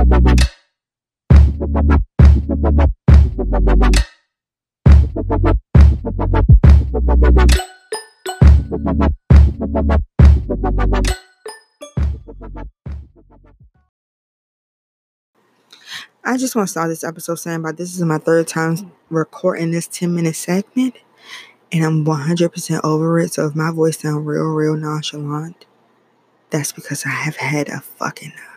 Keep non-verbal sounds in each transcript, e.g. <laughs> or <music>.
I just want to start this episode saying about this is my third time recording this 10 minute segment and I'm 100% over it. So if my voice sounds real, real nonchalant, that's because I have had a fuck enough.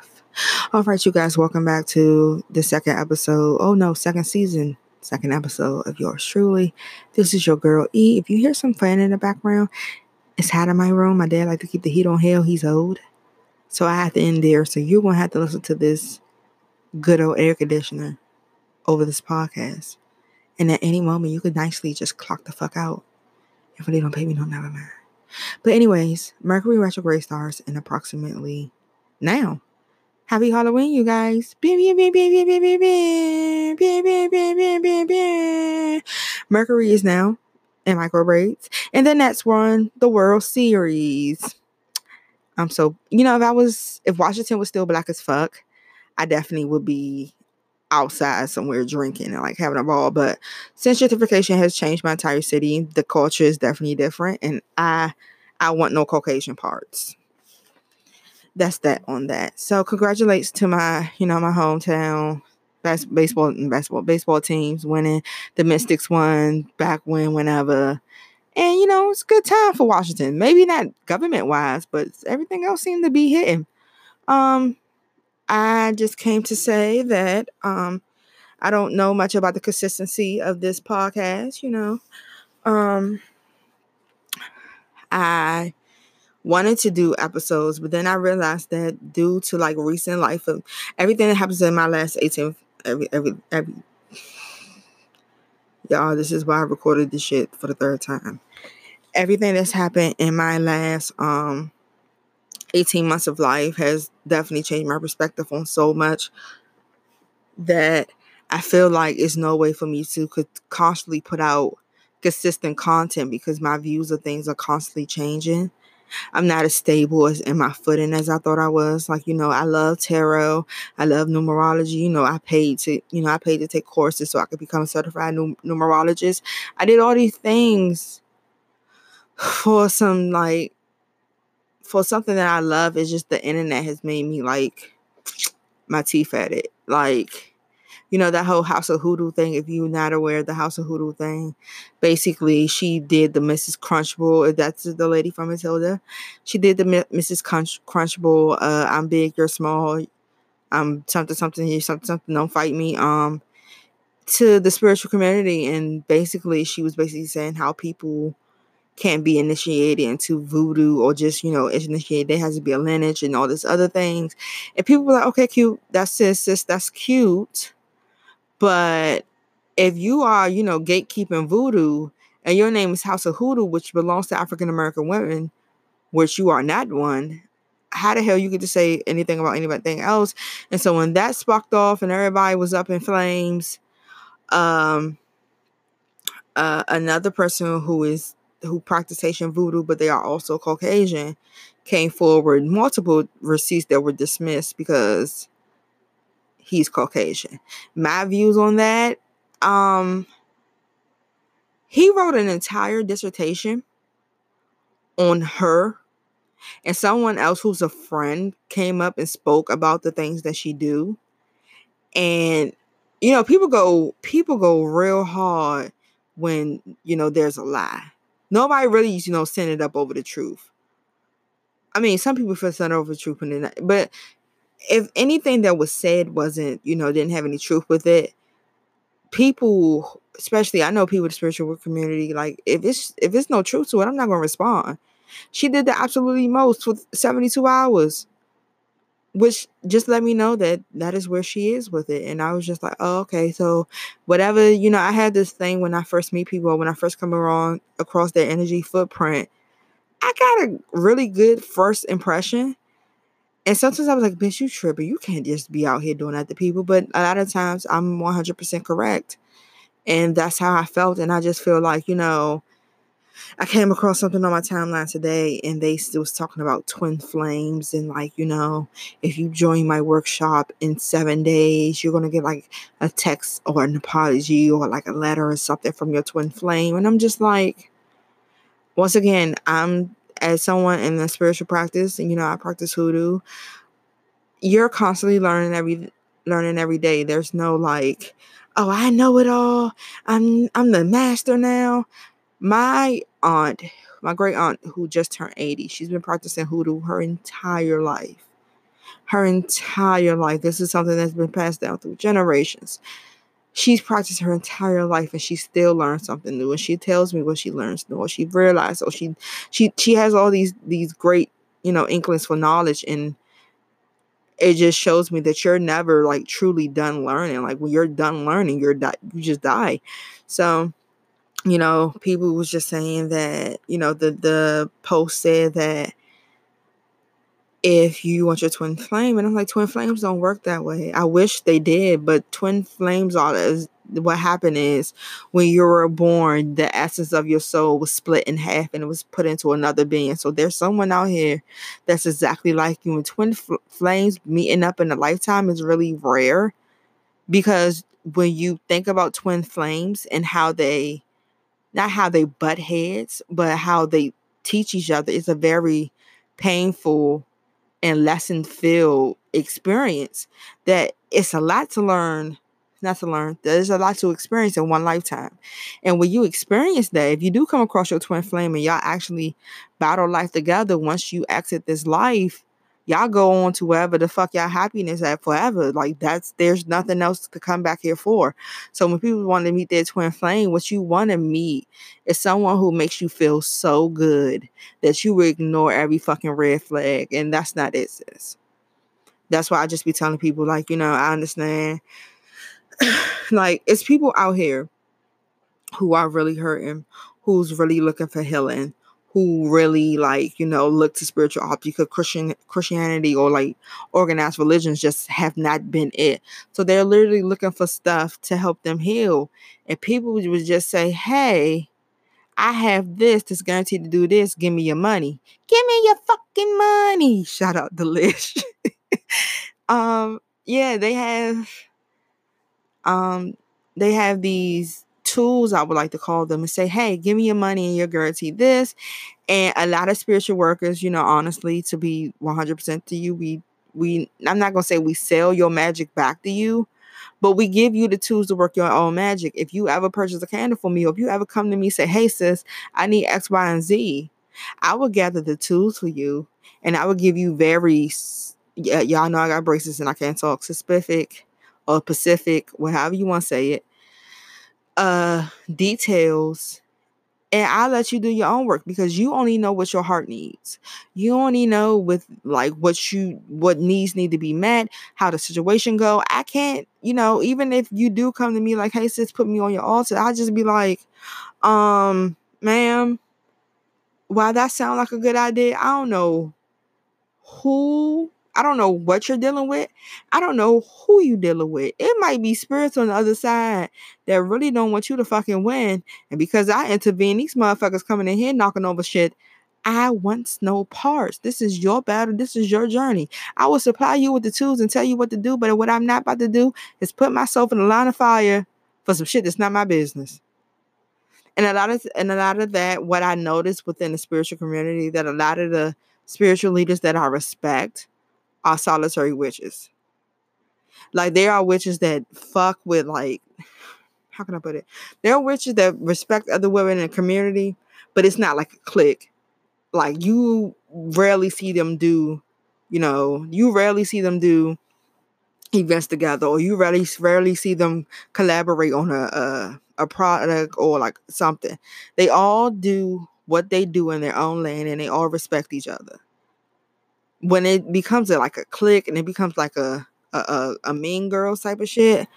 All right, you guys, welcome back to the second episode. Oh no, second season, second episode of yours truly. This is your girl E. If you hear some fan in the background, it's hot in my room. My dad like to keep the heat on hell. He's old. So I have to end there. So you're gonna have to listen to this good old air conditioner over this podcast. And at any moment, you could nicely just clock the fuck out. If they don't pay me, no, never mind. But, anyways, Mercury retrograde starts in approximately now. Happy Halloween, you guys. Mercury is now in micro. And the next one, the World Series. I'm so, you know, if I was, if Washington was still black as fuck, I definitely would be outside somewhere drinking and like having a ball. But since gentrification has changed my entire city, the culture is definitely different, and I I want no Caucasian parts. That's that on that. So congratulations to my you know my hometown bas- baseball and basketball baseball teams winning. The Mystics won back when whenever. And you know, it's a good time for Washington. Maybe not government wise, but everything else seemed to be hitting. Um, I just came to say that um, I don't know much about the consistency of this podcast, you know. Um, I wanted to do episodes, but then I realized that due to like recent life of everything that happens in my last 18 every every every y'all, this is why I recorded this shit for the third time. Everything that's happened in my last um 18 months of life has definitely changed my perspective on so much that I feel like it's no way for me to could constantly put out consistent content because my views of things are constantly changing. I'm not as stable as in my footing as I thought I was. Like, you know, I love tarot. I love numerology. You know, I paid to, you know, I paid to take courses so I could become a certified num- numerologist. I did all these things for some like for something that I love It's just the internet has made me like my teeth at it. Like, you know, that whole House of Hoodoo thing, if you're not aware of the House of Hoodoo thing, basically she did the Mrs. Trunchbull, that's the lady from Matilda. She did the Mrs. Crunch Trunchbull, uh, I'm big, you're small, I'm something, something, you something, something, don't fight me. Um to the spiritual community and basically she was basically saying how people can't be initiated into voodoo or just, you know, initiated. There has to be a lineage and all this other things. And people were like, okay, cute. That's sis, sis, that's cute. But if you are, you know, gatekeeping voodoo and your name is House of Hoodoo, which belongs to African American women, which you are not one, how the hell you get to say anything about anything else? And so when that sparked off and everybody was up in flames, um, uh, another person who is who practice Haitian voodoo, but they are also Caucasian, came forward multiple receipts that were dismissed because he's Caucasian. My views on that, um, he wrote an entire dissertation on her and someone else who's a friend came up and spoke about the things that she do and you know people go people go real hard when you know there's a lie Nobody really, you know, send it up over the truth. I mean, some people feel sent over the truth, but if anything that was said wasn't, you know, didn't have any truth with it, people, especially I know people in the spiritual work community, like if it's if it's no truth to it, I'm not gonna respond. She did the absolutely most for 72 hours which just let me know that that is where she is with it and i was just like oh okay so whatever you know i had this thing when i first meet people when i first come around across their energy footprint i got a really good first impression and sometimes i was like bitch you tripping. You can't just be out here doing that to people. But a lot of times i'm 100% correct. And that's how i felt and i just feel like you know I came across something on my timeline today and they was talking about twin flames and like, you know, if you join my workshop in seven days, you're gonna get like a text or an apology or like a letter or something from your twin flame. And I'm just like, once again, I'm as someone in the spiritual practice, and you know, I practice hoodoo, you're constantly learning every learning every day. There's no like, oh, I know it all. I'm I'm the master now. My aunt, my great aunt who just turned 80, she's been practicing hoodoo her entire life. Her entire life. This is something that's been passed down through generations. She's practiced her entire life and she still learns something new. And she tells me what she learns new, she realized, or she she she has all these these great, you know, inklings for knowledge and it just shows me that you're never like truly done learning. Like when you're done learning, you're di- you just die. So, you know, people was just saying that, you know, the the post said that if you want your twin flame, and I'm like, twin flames don't work that way. I wish they did, but twin flames are what happened is when you were born, the essence of your soul was split in half and it was put into another being. So there's someone out here that's exactly like you. And twin fl- flames meeting up in a lifetime is really rare because when you think about twin flames and how they, not how they butt heads, but how they teach each other, it's a very painful and lesson filled experience that it's a lot to learn not to learn. There's a lot to experience in one lifetime. And when you experience that, if you do come across your twin flame and y'all actually battle life together, once you exit this life, y'all go on to wherever the fuck y'all happiness at forever. Like that's there's nothing else to come back here for. So when people want to meet their twin flame, what you want to meet is someone who makes you feel so good that you will ignore every fucking red flag. And that's not it, sis. That's why I just be telling people, like, you know, I understand <sighs> like it's people out here who are really hurting, who's really looking for healing, who really like you know look to spiritual because Christian Christianity or like organized religions just have not been it. So they're literally looking for stuff to help them heal, and people would just say, "Hey." I have this that's guaranteed to do this. Give me your money. Give me your fucking money. Shout out the list. <laughs> um, yeah, they have um, they have these tools, I would like to call them, and say, hey, give me your money and your guarantee this. And a lot of spiritual workers, you know, honestly, to be 100% to you, we, we, I'm not going to say we sell your magic back to you, but we give you the tools to work your own magic. If you ever purchase a candle for me, or if you ever come to me say, hey, sis, I need X, Y, and Z, I will gather the tools for you and I will give you very, y'all know I got braces and I can't talk specific or Pacific, whatever you want to say it, uh, details, and I'll let you do your own work because you only know what your heart needs. You only know with like what you what needs need to be met, how the situation go. I can't, you know, even if you do come to me like, hey sis, put me on your altar, I'll just be like, um, ma'am, why that sound like a good idea, I don't know who I don't know what you're dealing with. I don't know who you dealing with. It might be spirits on the other side that really don't want you to fucking win. And because I intervene, these motherfuckers coming in here knocking over shit. I want no parts. This is your battle. This is your journey. I will supply you with the tools and tell you what to do. But what I'm not about to do is put myself in the line of fire for some shit that's not my business. And a lot of and a lot of that, what I noticed within the spiritual community, that a lot of the spiritual leaders that I respect are solitary witches. Like there are witches that fuck with like how can I put it? There are witches that respect other women in the community, but it's not like a clique. Like you rarely see them do, you know, you rarely see them do events together, or you rarely rarely see them collaborate on a a, a product or like something. They all do what they do in their own lane, and they all respect each other when it becomes a, like a click and it becomes like a, a a, a mean girl type of shit,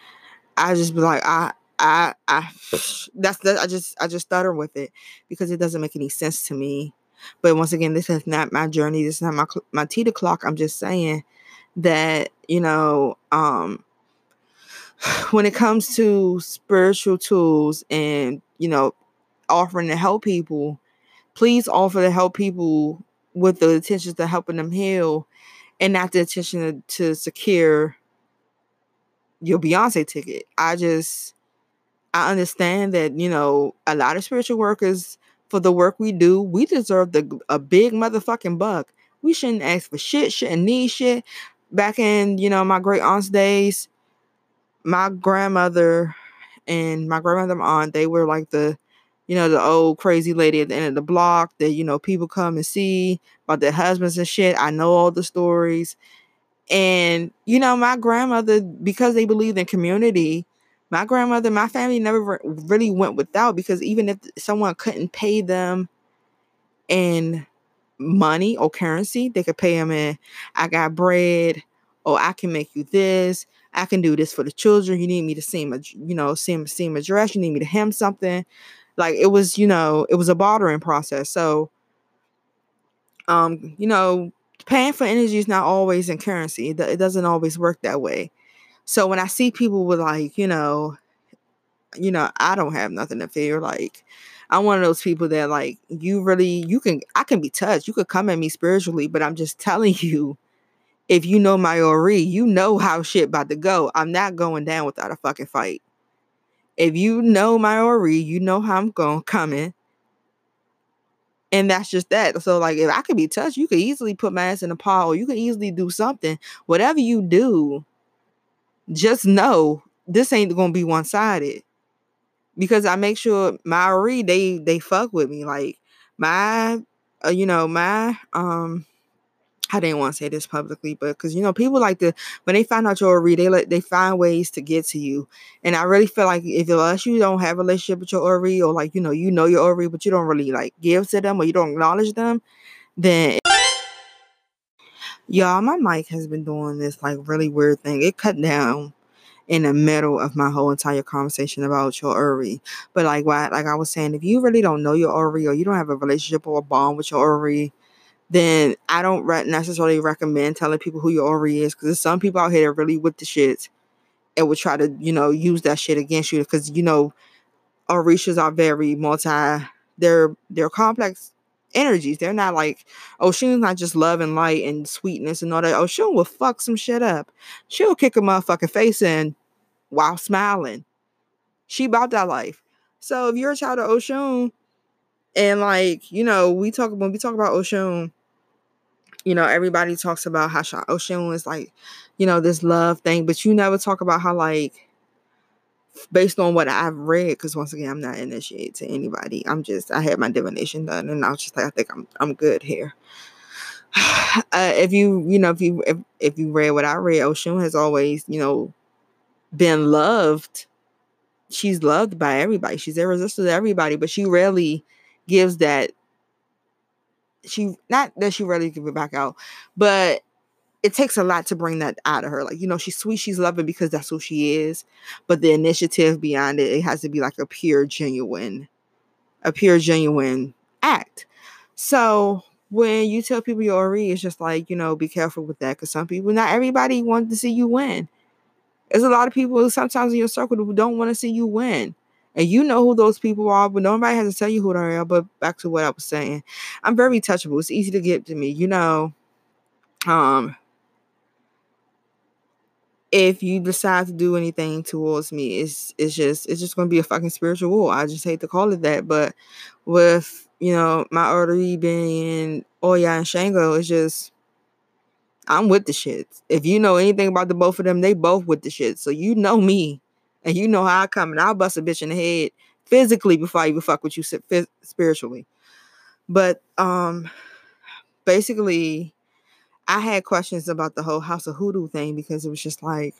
I just be like, I I I <sighs> that's that I just I just stutter with it because it doesn't make any sense to me. But once again, this is not my journey. This is not my my teeter clock. I'm just saying that you know, um, <sighs> when it comes to spiritual tools and you know, offering to help people, please offer to help people with the intentions to helping them heal and not the intention to, to secure your Beyonce ticket. I just I understand that, you know, a lot of spiritual workers for the work we do, we deserve the a big motherfucking buck. We shouldn't ask for shit, shouldn't need shit. Back in, you know, my great aunt's days, my grandmother and my grandmother aunt, they were like the, you know, the old crazy lady at the end of the block that, you know, people come and see about their husbands and shit. I know all the stories. And, you know, my grandmother, because they believed in community, my grandmother, my family never really went without because even if someone couldn't pay them in money or currency, they could pay them in, I got bread, or I can make you this. I can do this for the children. You need me to same, you know, same same address. You need me to hem something. Like it was, you know, it was a bartering process. So, um, you know, paying for energy is not always in currency. It, doesn't always work that way. So when I see people with like, you know, you know, I don't have nothing to fear. Like, I'm one of those people that like you really you can I can be touched. You could come at me spiritually, but I'm just <laughs> telling you, if you know my Ori, you know how shit about to go. I'm not going down without a fucking fight. If you know my Ori, you know how I'm going coming. And that's just that. So, like, if I could be touched, you could easily put my ass in a pile, or you could easily do something. Whatever you do, just know this ain't gonna be one sided because I make sure Maori they they fuck with me like my uh, you know my um I didn't want to say this publicly, but because you know people like to when they find out your Ori, they like they find ways to get to you, and I really feel like if unless you don't have a relationship with your Ori or like you know you know your Ori, but you don't really like give to them or you don't acknowledge them, then y'all my mic has been doing this like really weird thing. It cut down in the middle of my whole entire conversation about your Ori. But like what like I was saying, if you really don't know your Ori or you don't have a relationship or a bond with your Ori, then I don't re- necessarily recommend telling people who your Ori is because there's some people out here that really with the shit and would try to, you know, use that shit against you because you know Orishas are very multi they're they're complex energies. They're not like oh, Oshun's not just love and light and sweetness and all that. Oh, Oshun will fuck some shit up. She'll kick a motherfucking face in while smiling. She about that life. So if you're a child of Oshun, and like, you know, we talk when we talk about Oshun, you know, everybody talks about how Oshun was like, you know, this love thing, but you never talk about how like based on what I've read, because once again, I'm not initiated to anybody. I'm just I had my divination done, and I was just like, I think I'm I'm good here. <sighs> Uh, if you you know if you if, if you read what I read, Oshun has always you know been loved. She's loved by everybody. She's irresistible to everybody, but she rarely gives that. She not that she rarely give it back out, but it takes a lot to bring that out of her. Like, you know, she's sweet, she's loving because that's who she is. But the initiative beyond it, it has to be like a pure, genuine, a pure, genuine act. So when you tell people you're Ori, it's just like, you know, be careful with that. Cause some people, not everybody wants to see you win. There's a lot of people sometimes in your circle who don't want to see you win. And you know who those people are, but nobody has to tell you who they are. But back to what I was saying. I'm very touchable. It's easy to get to me. You know, um, if you decide to do anything towards me, it's it's just it's just gonna be a fucking spiritual war. I just hate to call it that, but with you know my artery being Oya and Shango, it's just I'm with the shit. If you know anything about the both of them, they both with the shit. So you know me, and you know how I come, and I'll bust a bitch in the head physically before I even fuck with you spiritually. But um, basically, I had questions about the whole House of Hoodoo thing because it was just like,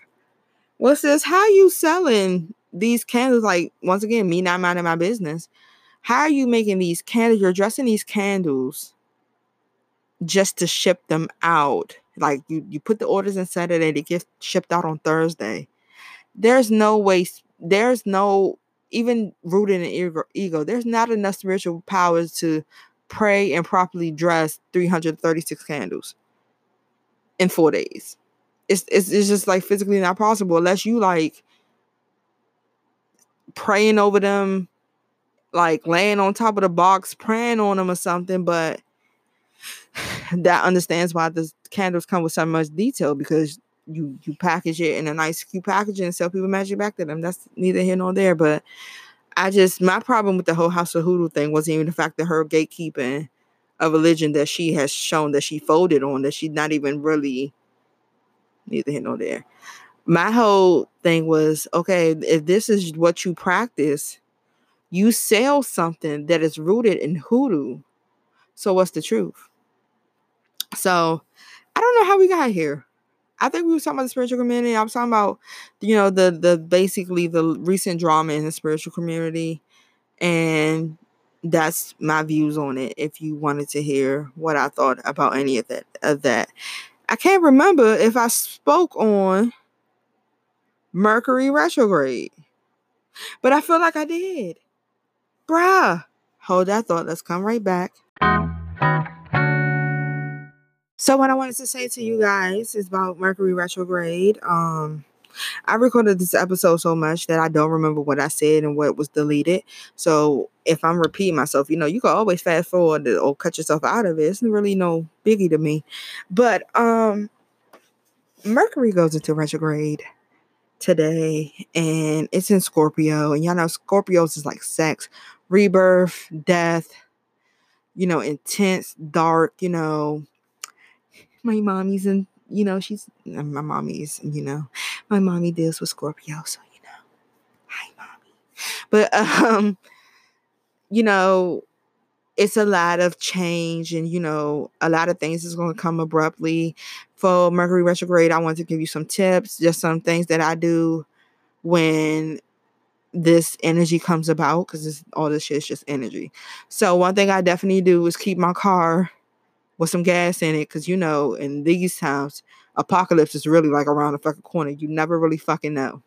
what's this? How you selling these candles? Like, once again, me not minding my business. How are you making these candles? You're dressing these candles just to ship them out. Like you, you put the orders in Saturday, they get shipped out on Thursday. There's no way, there's no even rooted in ego, there's not enough spiritual powers to pray and properly dress 336 candles in four days. It's, it's it's just like physically not possible unless you like praying over them like laying on top of the box praying on them or something, but <sighs> that understands why the candles come with so much detail because you you package it in a nice cute packaging and sell people magic back to them. That's neither here nor there. But I just my problem with the whole House of Hoodoo thing wasn't even the fact that her gatekeeping a religion that she has shown that she folded on that she's not even really neither here nor there. My whole thing was okay, if this is what you practice, you sell something that is rooted in hoodoo. So what's the truth? So I don't know how we got here. I think we were talking about the spiritual community. I was talking about, you know, the the basically the recent drama in the spiritual community, and that's my views on it. If you wanted to hear what I thought about any of that, of that, I can't remember if I spoke on Mercury retrograde, but I feel like I did, bruh. Hold that thought. Let's come right back. So what I wanted to say to you guys is about Mercury retrograde. Um I recorded this episode so much that I don't remember what I said and what was deleted. So if I'm repeating myself, you know, you can always fast forward or cut yourself out of it. It's really no biggie to me. But um Mercury goes into retrograde today and it's in Scorpio. And y'all know Scorpios is like sex, rebirth, death, you know, intense, dark, you know, my mommy's and you know she's my mommy's you know my mommy deals with Scorpio, so you know, hi mommy. But um, you know, it's a lot of change, and you know, a lot of things is going to come abruptly. For Mercury retrograde, I want to give you some tips, just some things that I do when this energy comes about because all this shit is just energy. So one thing I definitely do is keep my car with some gas in it because you know in these times apocalypse is really like around the fucking corner. You never really fucking know.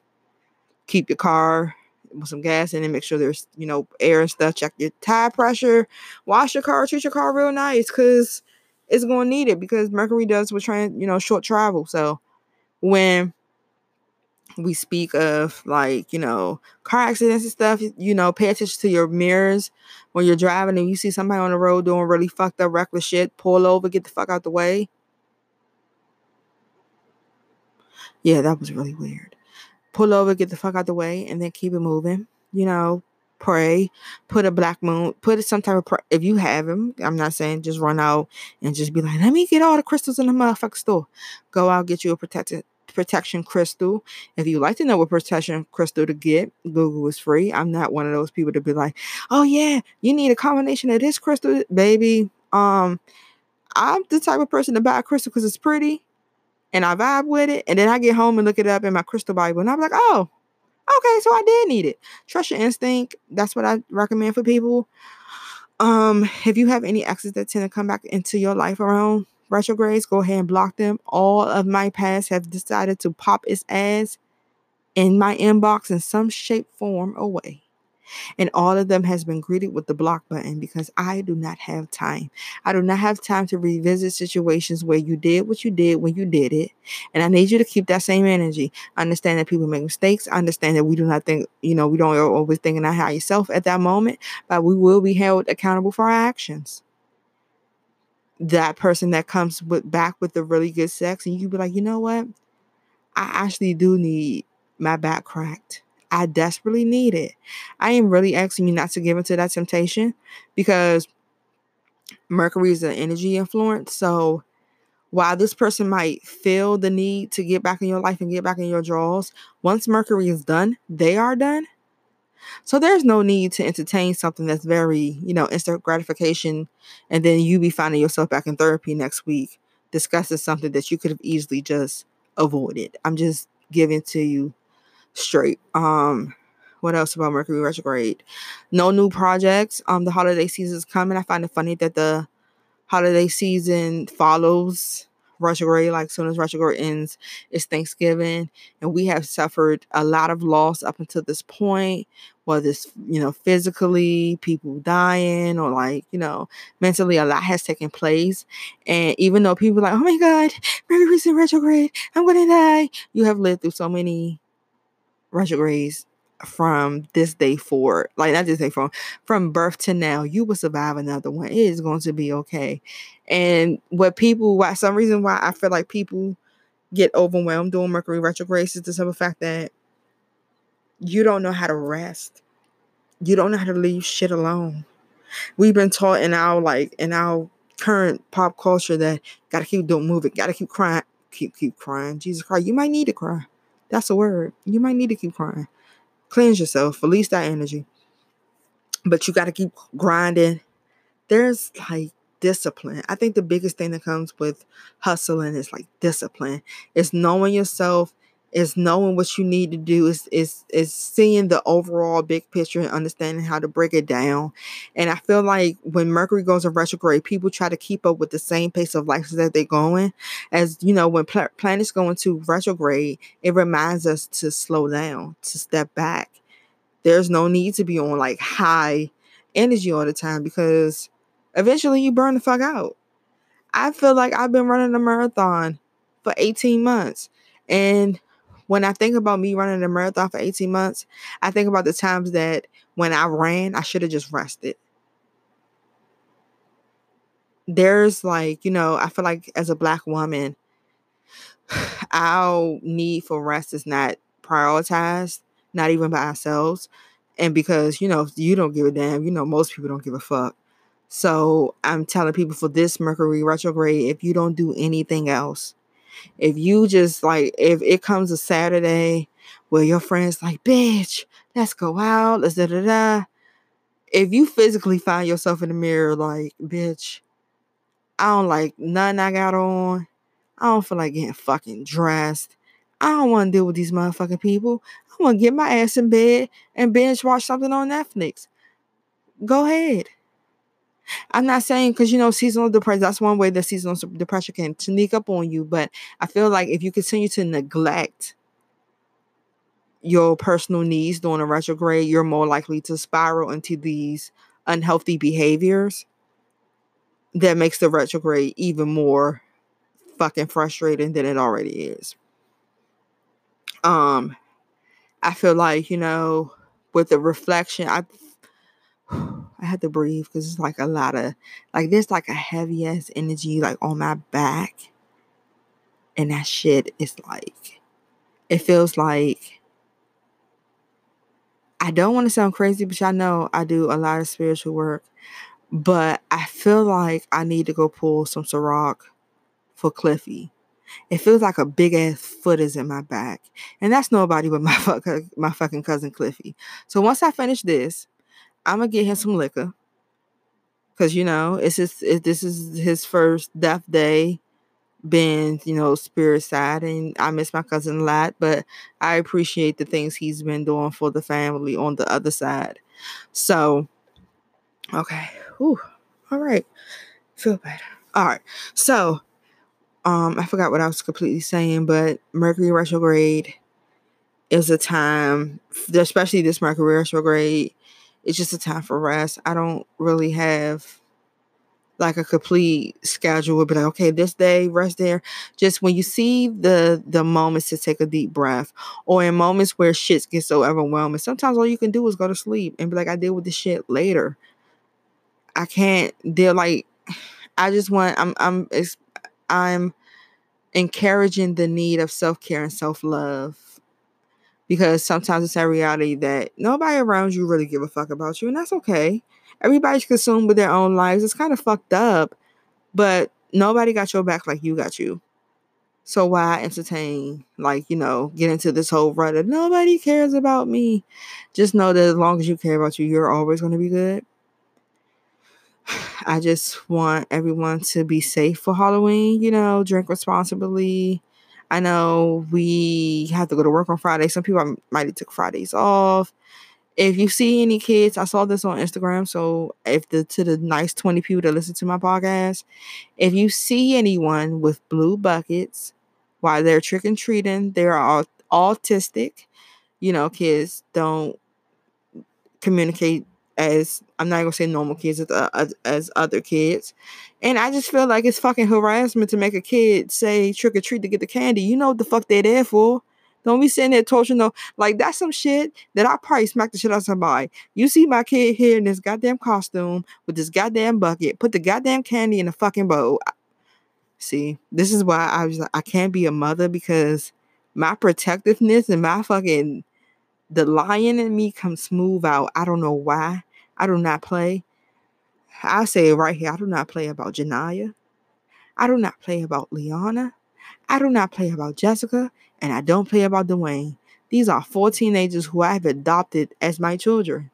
Keep your car with some gas in it make sure there's you know air and stuff check your tire pressure wash your car treat your car real nice because it's going to need it because mercury does with trying you know short travel. So when we speak of like you know car accidents and stuff you know pay attention to your mirrors when you're driving and you see somebody on the road doing really fucked up reckless shit pull over get the fuck out the way yeah that was really weird pull over get the fuck out the way and then keep it moving you know pray put a black moon put some type of pray. if you have them i'm not saying just run out and just be like let me get all the crystals in the motherfucker store go out get you a protected protection crystal. If you like to know what protection crystal to get, Google is free. I'm not one of those people to be like, oh yeah, you need a combination of this crystal, baby. Um, I'm the type of person to buy a crystal because it's pretty and I vibe with it. And then I get home and look it up in my crystal Bible and I'm like, oh, okay, so I did need it. Trust your instinct. That's what I recommend for people. Um, if you have any exes that tend to come back into your life around retrogrades, go ahead and block them. All of my past have decided to pop its ass in my inbox in some shape, form, or way. And all of them has been greeted with the block button because I do not have time. I do not have time to revisit situations where you did what you did when you did it. And I need you to keep that same energy. I understand that people make mistakes. I understand that we do not think, you know, we don't always think in our higher self at that moment, but we will be held accountable for our actions that person that comes with back with the really good sex and you be like, you know what? I actually do need my back cracked. I desperately need it. I am really asking you not to give into that temptation because Mercury is an energy influence. So while this person might feel the need to get back in your life and get back in your drawers, once Mercury is done, they are done. So there's no need to entertain something that's very, you know, instant gratification, and then you be finding yourself back in therapy next week discussing something that you could have easily just avoided. I'm just giving to you straight. Um, what else about Mercury retrograde? No new projects. Um, the holiday season is coming. I find it funny that the holiday season follows retrograde, like soon as retrograde ends, it's Thanksgiving, and we have suffered a lot of loss up until this point, whether it's you know physically, people dying, or like you know mentally, a lot has taken place. And even though people like, oh my God, Mercury's in retrograde, I'm gonna die, you have lived through so many retrogrades from this day forward. Like not just day from from birth to now, you will survive another one. It is going to be okay. And what people why some reason why I feel like people get overwhelmed doing Mercury retrograde is the simple fact that you don't know how to rest. You don't know how to leave shit alone. We've been taught in our like in our current pop culture that gotta keep doing moving, gotta keep crying, keep keep crying. Jesus Christ, you might need to cry. That's a word. You might need to keep crying. Cleanse yourself, release that energy. But you gotta keep grinding. There's like discipline. I think the biggest thing that comes with hustling is like discipline. It's knowing yourself, is knowing what you need to do is is is seeing the overall big picture and understanding how to break it down. And i feel like when mercury goes in retrograde people try to keep up with the same pace of life that they're going. As you know when pl- planets go into retrograde it reminds us to slow down to step back. There's no need to be on like high energy all the time because eventually you burn the fuck out. I feel like i've been running a marathon for 18 months and when I think about me running a marathon for 18 months, I think about the times that when I ran, I should have just rested. There's like, you know, I feel like as a black woman, <sighs> our need for rest is not prioritized, not even by ourselves. And because, you know, you don't give a damn, you know, most people don't give a fuck. So I'm telling people for this Mercury retrograde, if you don't do anything else, if you just like, if it comes a Saturday where your friends like, bitch, let's go out, let's da da da. If you physically find yourself in the mirror like, bitch, I don't like nothing I got on. I don't feel like getting fucking dressed. I don't want to deal with these motherfucking people. I want to get my ass in bed and binge watch something on Netflix. Go ahead. I'm not saying because you know seasonal depression. That's one way that seasonal depression can sneak up on you. But I feel like if you continue to neglect your personal needs during a retrograde, you're more likely to spiral into these unhealthy behaviors that makes the retrograde even more fucking frustrating than it already is. Um, I feel like you know with the reflection, I I had to breathe because it's like a lot of like there's like a heavy ass energy like on my back. And that shit is like it feels like I don't want to sound crazy, but y'all know I do a lot of spiritual work. But I feel like I need to go pull some Ciroc for Cliffy. It feels like a big ass foot is in my back. And that's nobody but my <laughs> fuck, my fucking cousin Cliffy. So once I finish this, I'm gonna get him some liquor because you know it's it, this is his first death day been you know spirit side and i miss my cousin a lot but i appreciate the things he's been doing for the family on the other side so okay Whew. all right feel better all right so um i forgot what i was completely saying but mercury retrograde is a time especially this mercury retrograde it's just a time for rest. I don't really have like a complete schedule but like, okay, this day, rest there. Just when you see the the moments to take a deep breath, or in moments where shit gets so overwhelming, sometimes all you can do is go to sleep and be like, I deal with this shit later. I can't deal like I just want I'm I'm I'm encouraging the need of self-care and self-love because sometimes it's a reality that nobody around you really give a fuck about you, and that's okay. Everybody's consumed with their own lives. It's kind of fucked up, but nobody got your back like you got you. So why entertain, like, you know, get into this whole rut of nobody cares about me? Just know that as long as you care about you, you're always going to be good. <sighs> I just want everyone to be safe for Halloween, you know, drink responsibly, I know we have to go to work on Friday. Some people might have took Fridays off. If you see any kids, I saw this on Instagram. So if the to the nice 20 people that listen to my podcast, if you see anyone with blue buckets while they're trick and treating, they're all autistic. You know, kids don't communicate as I'm not gonna say normal kids as, uh, as other kids, and I just feel like it's fucking harassment to make a kid say trick or treat to get the candy. You know what the fuck they're there for? Don't be sitting there torturing them. like that's some shit that I probably smack the shit out of somebody. You see my kid here in this goddamn costume with this goddamn bucket, put the goddamn candy in the fucking bowl. See, this is why I was like, I can't be a mother because my protectiveness and my fucking the lion in me comes smooth out. I don't know why. I do not play. I say it right here. I do not play about Janaya. I do not play about Liana. I do not play about Jessica. And I don't play about Dwayne. These are four teenagers who I have adopted as my children.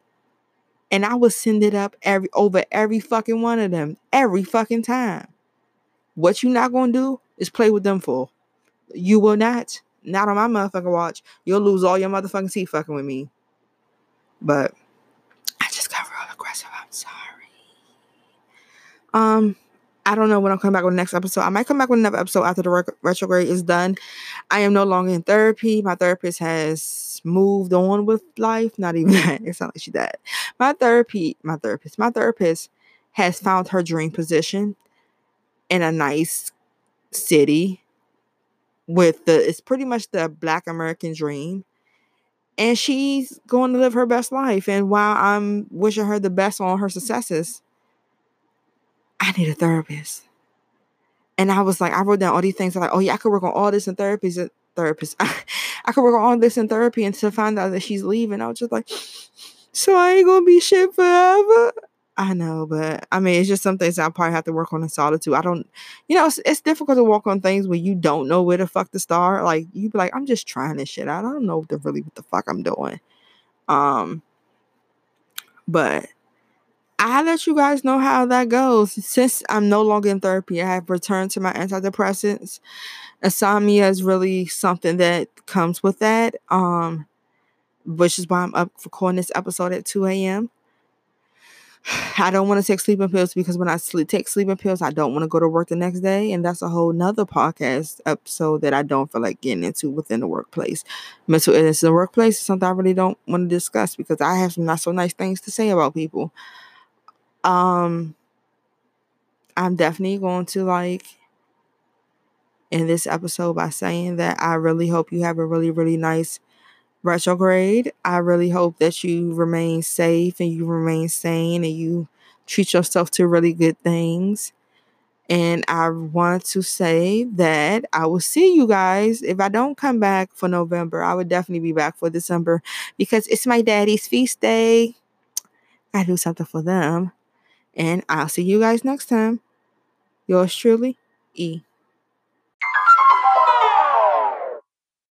And I will send it up every over every fucking one of them. Every fucking time. What you not gonna do is play with them for. You will not. Not on my motherfucking watch. You'll lose all your motherfucking teeth fucking with me. But I just got real aggressive. I'm sorry. Um, I don't know when I'm coming back with the next episode. I might come back with another episode after the retrograde is done. I am no longer in therapy. My therapist has moved on with life. Not even <laughs> that. It's not like she died. My therapy, my therapist, my therapist has found her dream position in a nice city with the it's pretty much the black American dream. And she's going to live her best life. And while I'm wishing her the best on her successes, I need a therapist. And I was like, I wrote down all these things. I'm like, oh yeah, I could work on all this in therapy. Therapist, <laughs> I could work on all this in therapy and to find out that she's leaving. I was just like, so I ain't gonna be shit forever. I know, but I mean, it's just some things I probably have to work on in solitude. I don't, you know, it's, it's difficult to walk on things when you don't know where the fuck to start. Like you be like, I'm just trying this shit out. I don't know what the really what the fuck I'm doing. Um, but I let you guys know how that goes. Since I'm no longer in therapy, I have returned to my antidepressants. Insomnia is really something that comes with that. Um, which is why I'm up recording this episode at 2 a.m. <sighs> I don't want to take sleeping pills because when I sleep, take sleeping pills, I don't want to go to work the next day. And that's a whole nother podcast episode that I don't feel like getting into within the workplace. Mental illness in the workplace is something I really don't want to discuss because I have some not so nice things to say about people. Um, I'm definitely going to like in this episode by saying that I really hope you have a really, really nice retrograde. I really hope that you remain safe and you remain sane and you treat yourself to really good things. And I want to say that I will see you guys. If I don't come back for November, I would definitely be back for December because it's my daddy's feast day. I do something for them. And I'll see you guys next time. Yours truly, E.